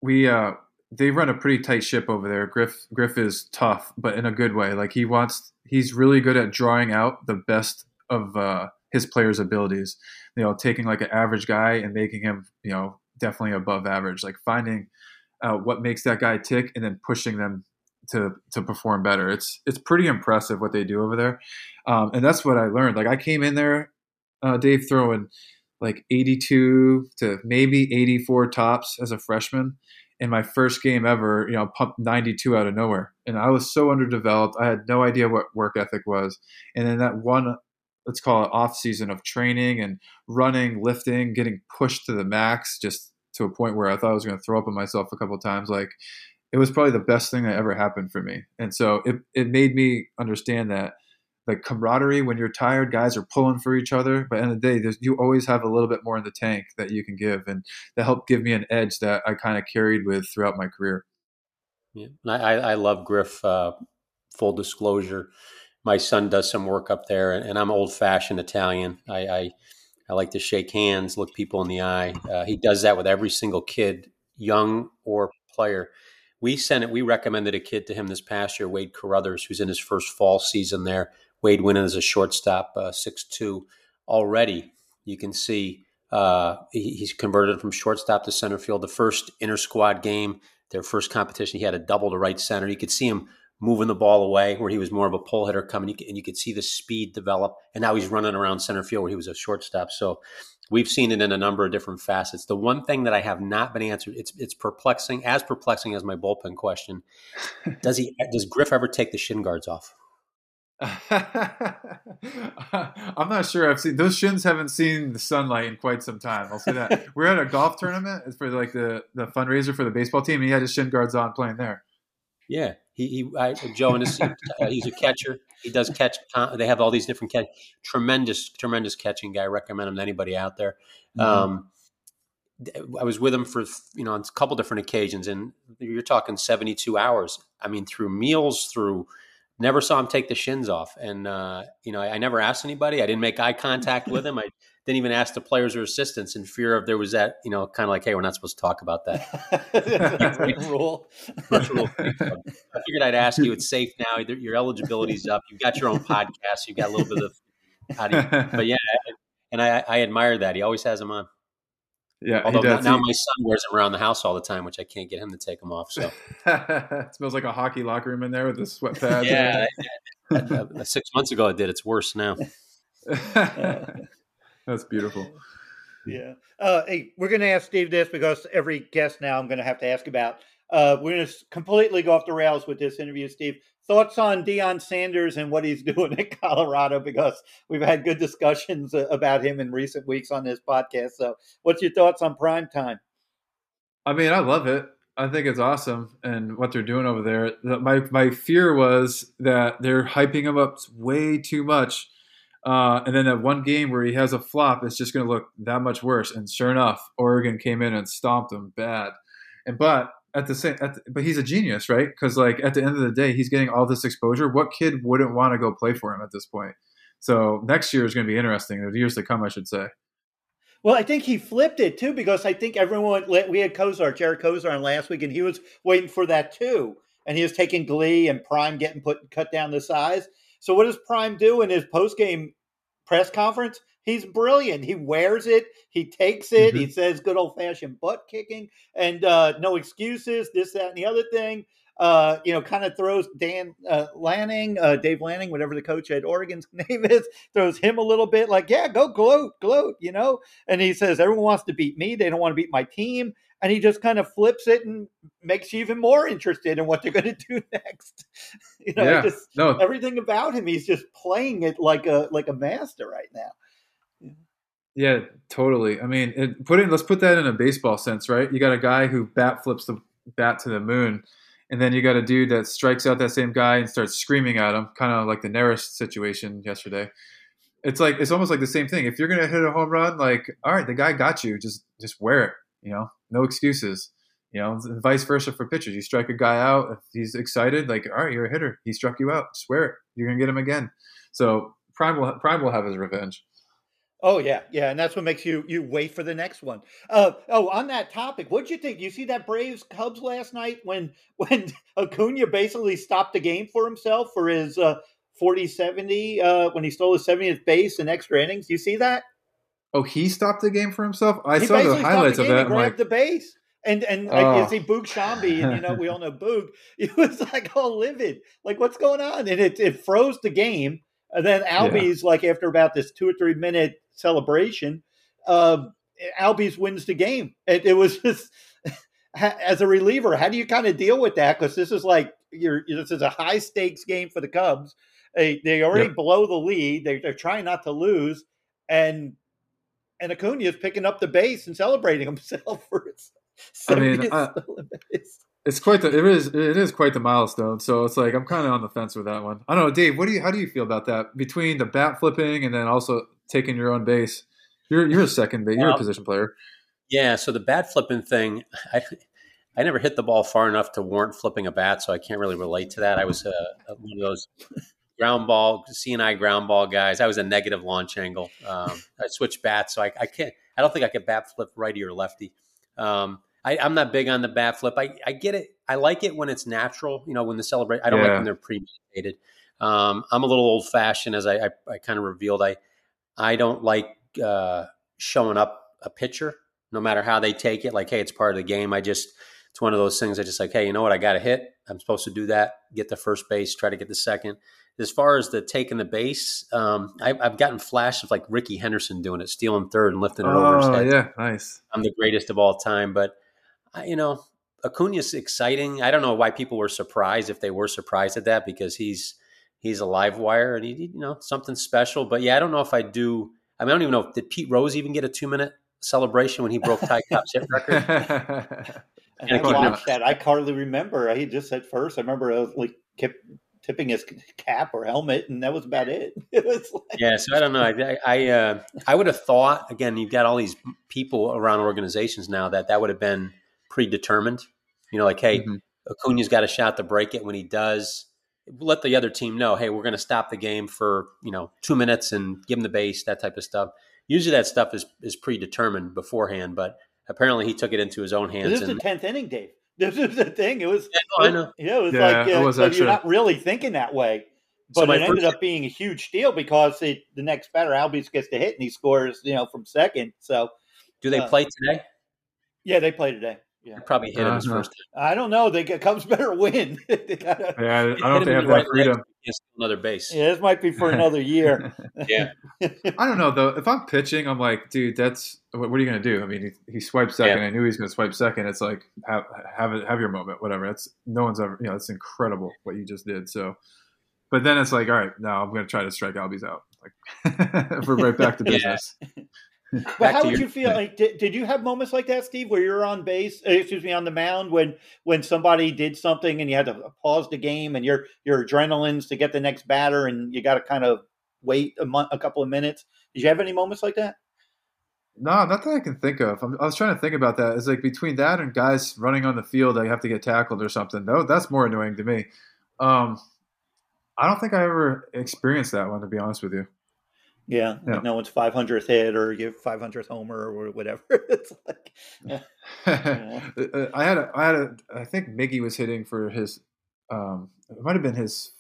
we uh, they run a pretty tight ship over there. Griff Griff is tough, but in a good way. Like he wants, he's really good at drawing out the best of uh, his players' abilities. You know, taking like an average guy and making him, you know, definitely above average. Like finding what makes that guy tick and then pushing them to to perform better. It's it's pretty impressive what they do over there, um, and that's what I learned. Like I came in there, uh, Dave throwing like 82 to maybe 84 tops as a freshman in my first game ever, you know, pumped 92 out of nowhere. And I was so underdeveloped. I had no idea what work ethic was. And then that one, let's call it off season of training and running, lifting, getting pushed to the max, just to a point where I thought I was going to throw up on myself a couple times. Like it was probably the best thing that ever happened for me. And so it, it made me understand that like camaraderie when you're tired guys are pulling for each other but in the day you always have a little bit more in the tank that you can give and that helped give me an edge that i kind of carried with throughout my career. Yeah i, I love griff uh, full disclosure. My son does some work up there and i'm old fashioned italian. I, I, I like to shake hands look people in the eye. Uh, he does that with every single kid young or player. We sent it we recommended a kid to him this past year wade carruthers who's in his first fall season there Wade winning as a shortstop, uh, six uh, two. Already, you can see uh, he, he's converted from shortstop to center field. The first inter squad game, their first competition, he had a double to right center. You could see him moving the ball away where he was more of a pull hitter coming, and you could see the speed develop. And now he's running around center field where he was a shortstop. So we've seen it in a number of different facets. The one thing that I have not been answered, it's it's perplexing, as perplexing as my bullpen question. Does he? Does Griff ever take the shin guards off? I'm not sure. I've seen those shins haven't seen the sunlight in quite some time. I'll say that. We're at a golf tournament for like the the fundraiser for the baseball team, and he had his shin guards on playing there. Yeah, he, he I, Joe and his, uh, he's a catcher. He does catch. They have all these different catch. Tremendous, tremendous catching guy. I recommend him to anybody out there. Mm-hmm. Um, I was with him for you know on a couple different occasions, and you're talking 72 hours. I mean, through meals, through never saw him take the shins off. And, uh, you know, I, I, never asked anybody. I didn't make eye contact with him. I didn't even ask the players or assistants in fear of there was that, you know, kind of like, hey, we're not supposed to talk about that. rule. I figured I'd ask you. It's safe now. Your eligibility's up. You've got your own podcast. You've got a little bit of, how do you, but yeah, and I, I admire that. He always has them on. Yeah. Although now, now, my son wears them around the house all the time, which I can't get him to take them off. So it smells like a hockey locker room in there with the sweat pads. yeah. six months ago, I did. It's worse now. That's beautiful. Yeah. Uh, hey, we're going to ask Steve this because every guest now I'm going to have to ask about. Uh, we're going to completely go off the rails with this interview, Steve thoughts on Deion Sanders and what he's doing at Colorado because we've had good discussions uh, about him in recent weeks on this podcast. So, what's your thoughts on prime time? I mean, I love it. I think it's awesome and what they're doing over there. My my fear was that they're hyping him up way too much. Uh, and then that one game where he has a flop, it's just going to look that much worse. And sure enough, Oregon came in and stomped him bad. And but at the same, at the, but he's a genius, right? Because like at the end of the day, he's getting all this exposure. What kid wouldn't want to go play for him at this point? So next year is going to be interesting. The years to come, I should say. Well, I think he flipped it too because I think everyone we had Kosar, Jared Kosar on last week, and he was waiting for that too, and he was taking Glee and Prime getting put cut down the size. So what does Prime do in his post game press conference? He's brilliant. He wears it. He takes it. Mm-hmm. He says good old fashioned butt kicking and uh, no excuses. This, that, and the other thing. Uh, you know, kind of throws Dan uh, Lanning, uh, Dave Lanning, whatever the coach at Oregon's name is, throws him a little bit like, yeah, go gloat, gloat, you know. And he says everyone wants to beat me. They don't want to beat my team. And he just kind of flips it and makes you even more interested in what they're going to do next. you know, yeah, just no. everything about him, he's just playing it like a like a master right now. Yeah, totally. I mean, it, put in let's put that in a baseball sense, right? You got a guy who bat flips the bat to the moon, and then you got a dude that strikes out that same guy and starts screaming at him, kind of like the Neris situation yesterday. It's like it's almost like the same thing. If you're gonna hit a home run, like all right, the guy got you, just just wear it. You know, no excuses. You know, vice versa for pitchers. You strike a guy out, if he's excited, like all right, you're a hitter. He struck you out. Swear it. You're gonna get him again. So Prime will Prime will have his revenge. Oh yeah, yeah, and that's what makes you you wait for the next one. Uh, oh, on that topic, what'd you think? You see that Braves Cubs last night when when Acuna basically stopped the game for himself for his uh, 40-70 uh, when he stole his 70th base in extra innings. You see that? Oh, he stopped the game for himself. I he saw the highlights the of that. He grabbed like, the base. And and like oh. you see Boog Sciambi, and you know we all know Boog. It was like all livid. Like what's going on? And it it froze the game. And then Albies, yeah. like after about this two or three minute celebration, uh, Albies wins the game. It, it was just as a reliever, how do you kind of deal with that? Because this is like you're this is a high stakes game for the Cubs. They they already yep. below the lead. They, they're trying not to lose, and and Acuna is picking up the base and celebrating himself for his. I mean, I, it's quite the it is it is quite the milestone. So it's like I'm kind of on the fence with that one. I don't know, Dave. What do you how do you feel about that between the bat flipping and then also taking your own base? You're you're a second base. You're a position player. Yeah. So the bat flipping thing, I I never hit the ball far enough to warrant flipping a bat, so I can't really relate to that. I was uh, one of those ground ball, CNI ground ball guys. I was a negative launch angle. Um, I switched bats, so I, I, can't. I don't think I could bat flip righty or lefty. Um, I, am not big on the bat flip. I, I get it. I like it when it's natural. You know, when the celebrate. I don't yeah. like when they're premeditated. Um, I'm a little old fashioned, as I, I, I kind of revealed. I I don't like uh, showing up a pitcher, no matter how they take it. Like, hey, it's part of the game. I just it's one of those things. I just like, hey, you know what? I got to hit. I'm supposed to do that. Get the first base. Try to get the second as far as the taking the base, um, I, have gotten flashes of like Rickey Henderson doing it, stealing third and lifting it oh, over his head. yeah, nice. I'm the greatest of all time, but I, you know, Acuna's exciting. I don't know why people were surprised if they were surprised at that because he's he's a live wire and he you know something special. But yeah, I don't know if I do. I, mean, I don't even know did Pete Rose even get a two minute celebration when he broke Ty Cobb's hit record. I watched that. I hardly remember. He just said first. I remember I was like kept tipping his cap or helmet, and that was about it. it was like, yeah, so I don't know. I I, uh, I would have thought again. You've got all these people around organizations now that that would have been predetermined. You know, like hey, mm-hmm. Acuna's got a shot to break it. When he does, let the other team know, hey, we're going to stop the game for you know two minutes and give him the base, that type of stuff. Usually, that stuff is is predetermined beforehand, but apparently, he took it into his own hands. This is the tenth inning, Dave. This is the thing. It was, yeah, I know. Yeah, it was yeah, like uh, it was you're not really thinking that way. But so it ended up being a huge deal because it, the next batter, Albies gets to hit and he scores, you know, from second. So, do they uh, play today? Yeah, they play today. Yeah, probably hit him uh, his first. Time. I don't know. They get, Cubs better win. gotta, yeah, I don't think they have that freedom. Another base. Yeah, this might be for another year. yeah, I don't know though. If I'm pitching, I'm like, dude, that's what, what are you going to do? I mean, he, he swiped second. Yeah. I knew he was going to swipe second. It's like have have it, have your moment, whatever. That's no one's ever. You know, it's incredible what you just did. So, but then it's like, all right, now I'm going to try to strike Albies out. Like we're right back to business. Yeah. but how would you feel like did, did you have moments like that steve where you're on base uh, excuse me on the mound when when somebody did something and you had to pause the game and your your adrenaline's to get the next batter and you got to kind of wait a month a couple of minutes did you have any moments like that no, not that I can think of. I'm, i was trying to think about that. It's like between that and guys running on the field, I have to get tackled or something. No, that's more annoying to me. Um, I don't think I ever experienced that one, to be honest with you. Yeah, yeah. Like no one's 500th hit or your 500th homer or whatever. it's like, uh, yeah. Uh, I had a, I had a, I think Miggy was hitting for his, um, it might have been his,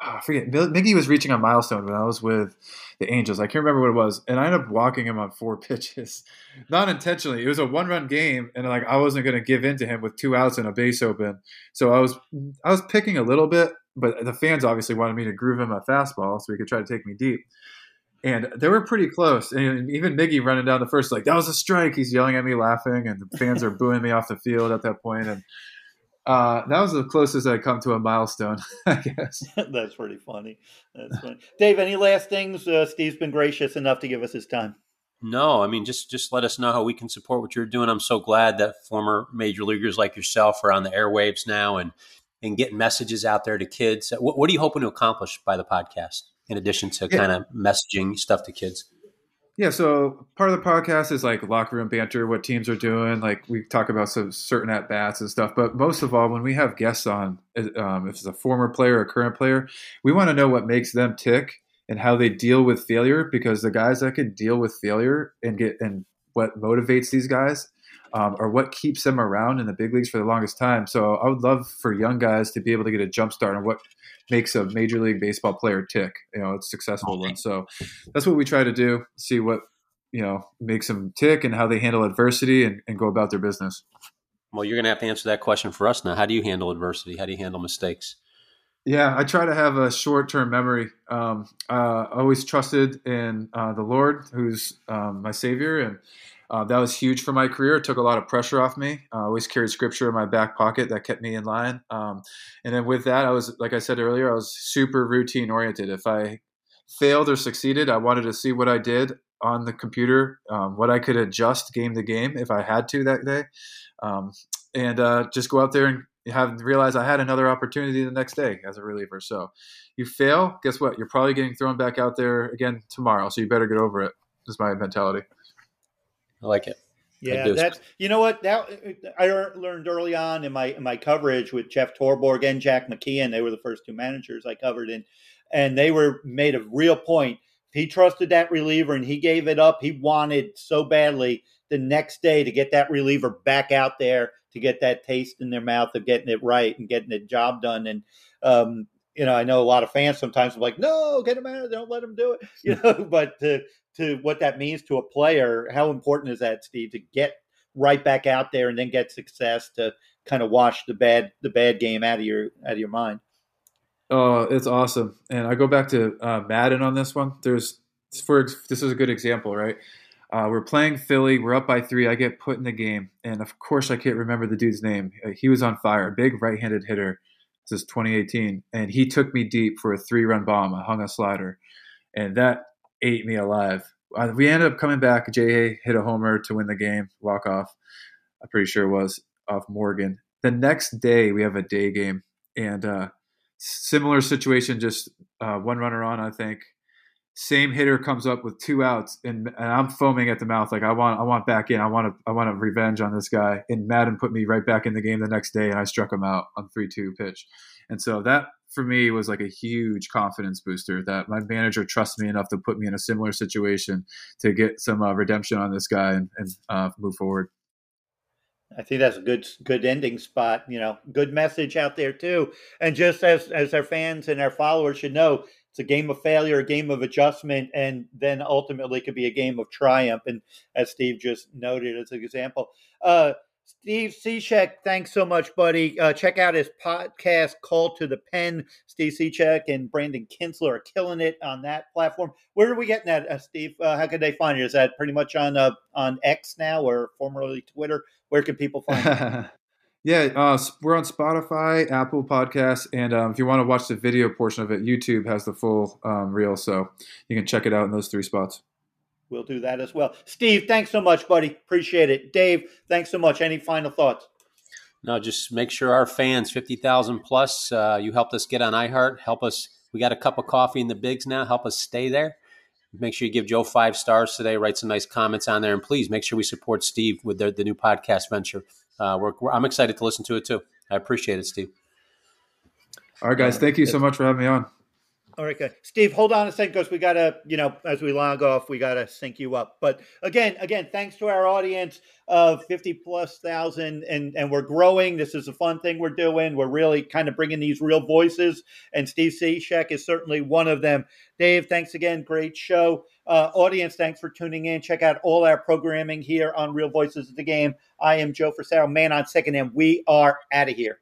oh, I forget. Miggy was reaching a milestone when I was with the Angels. I can't remember what it was, and I ended up walking him on four pitches, not intentionally. It was a one-run game, and like I wasn't going to give in to him with two outs and a base open. So I was, I was picking a little bit, but the fans obviously wanted me to groove him a fastball so he could try to take me deep and they were pretty close. And even Miggy running down the first, like that was a strike. He's yelling at me, laughing, and the fans are booing me off the field at that point. And uh, that was the closest I'd come to a milestone, I guess. That's pretty funny. That's funny. Dave, any last things? Uh, Steve's been gracious enough to give us his time. No, I mean just just let us know how we can support what you're doing. I'm so glad that former major leaguers like yourself are on the airwaves now and and getting messages out there to kids. What, what are you hoping to accomplish by the podcast in addition to yeah. kind of messaging stuff to kids? Yeah, so part of the podcast is like locker room banter, what teams are doing. Like we talk about some certain at bats and stuff. But most of all, when we have guests on, um, if it's a former player or current player, we want to know what makes them tick and how they deal with failure because the guys that can deal with failure and get and what motivates these guys um, or what keeps them around in the big leagues for the longest time. So I would love for young guys to be able to get a jump start on what makes a major league baseball player tick. You know, it's successful one. So that's what we try to do. See what you know makes them tick and how they handle adversity and, and go about their business. Well, you're going to have to answer that question for us now. How do you handle adversity? How do you handle mistakes? Yeah, I try to have a short term memory. Um, uh, always trusted in uh, the Lord, who's um, my Savior, and uh, that was huge for my career. It took a lot of pressure off me. I always carried Scripture in my back pocket that kept me in line. Um, and then with that, I was, like I said earlier, I was super routine oriented. If I failed or succeeded, I wanted to see what I did on the computer, um, what I could adjust game to game if I had to that day, um, and uh, just go out there and have realized I had another opportunity the next day as a reliever. So you fail, guess what? You're probably getting thrown back out there again tomorrow. So you better get over it. Is my mentality. I like it. Yeah, that's you know what that I learned early on in my in my coverage with Jeff Torborg and Jack McKeon. They were the first two managers I covered, and and they were made a real point. He trusted that reliever and he gave it up. He wanted so badly the next day to get that reliever back out there to get that taste in their mouth of getting it right and getting the job done. And um, you know, I know a lot of fans sometimes are like, "No, get him out! Don't let him do it." You know, but to to what that means to a player, how important is that, Steve, to get right back out there and then get success to kind of wash the bad the bad game out of your out of your mind. Oh, it's awesome. And I go back to uh, Maddon on this one. There's for this is a good example, right? Uh, we're playing Philly. We're up by three. I get put in the game, and of course, I can't remember the dude's name. Uh, he was on fire, big right-handed hitter. This is 2018, and he took me deep for a three-run bomb. I hung a slider, and that ate me alive. Uh, we ended up coming back. Jay hit a homer to win the game, walk off. I'm pretty sure it was off Morgan. The next day, we have a day game, and uh, similar situation. Just uh, one runner on, I think same hitter comes up with two outs and, and, I'm foaming at the mouth like I want I want back in I want to I want to revenge on this guy and Maddon put me right back in the game the next day and I struck him out on 3-2 pitch and so that for me was like a huge confidence booster that my manager trusted me enough to put me in a similar situation to get some uh, redemption on this guy and, and uh, move forward I think that's a good good ending spot. You know, good message out there too. And just as as our fans and our followers should know, it's a game of failure, a game of adjustment, and then ultimately could be a game of triumph. And as Steve just noted as an example, uh, Steve Cishek, thanks so much, buddy. Uh, check out his podcast, Call to the Pen. Steve Cishek and Brandon Kintzler are killing it on that platform. Where are we getting that, uh, Steve? Uh, how can they find it? Is that pretty much on uh, on X now, or formerly Twitter? Where can people find it? Yeah, uh, we're on Spotify, Apple Podcasts, and um, if you want to watch the video portion of it, YouTube has the full um, reel, so you can check it out in those three spots. We'll do that as well. Steve, thanks so much, buddy. Appreciate it. Dave, thanks so much. Any final thoughts? No, just make sure our fans, 50,000 plus, uh, you helped us get on iHeart. Help us. We got a cup of coffee in the bigs now. Help us stay there. Make sure you give Joe five stars today. Write some nice comments on there. And please make sure we support Steve with the, the new podcast venture uh, we're, we're, I'm excited to listen to it too. I appreciate it, Steve. All right, guys. Thank you so much for having me on. All right, good. Steve, hold on a second because we got to, you know, as we log off, we got to sync you up. But again, again, thanks to our audience of 50 plus thousand and, and we're growing. This is a fun thing we're doing. We're really kind of bringing these real voices and Steve Cishek is certainly one of them. Dave, thanks again. Great show. Uh, audience, thanks for tuning in. Check out all our programming here on Real Voices of the Game. I am Joe Frisaro, man on second, and we are out of here.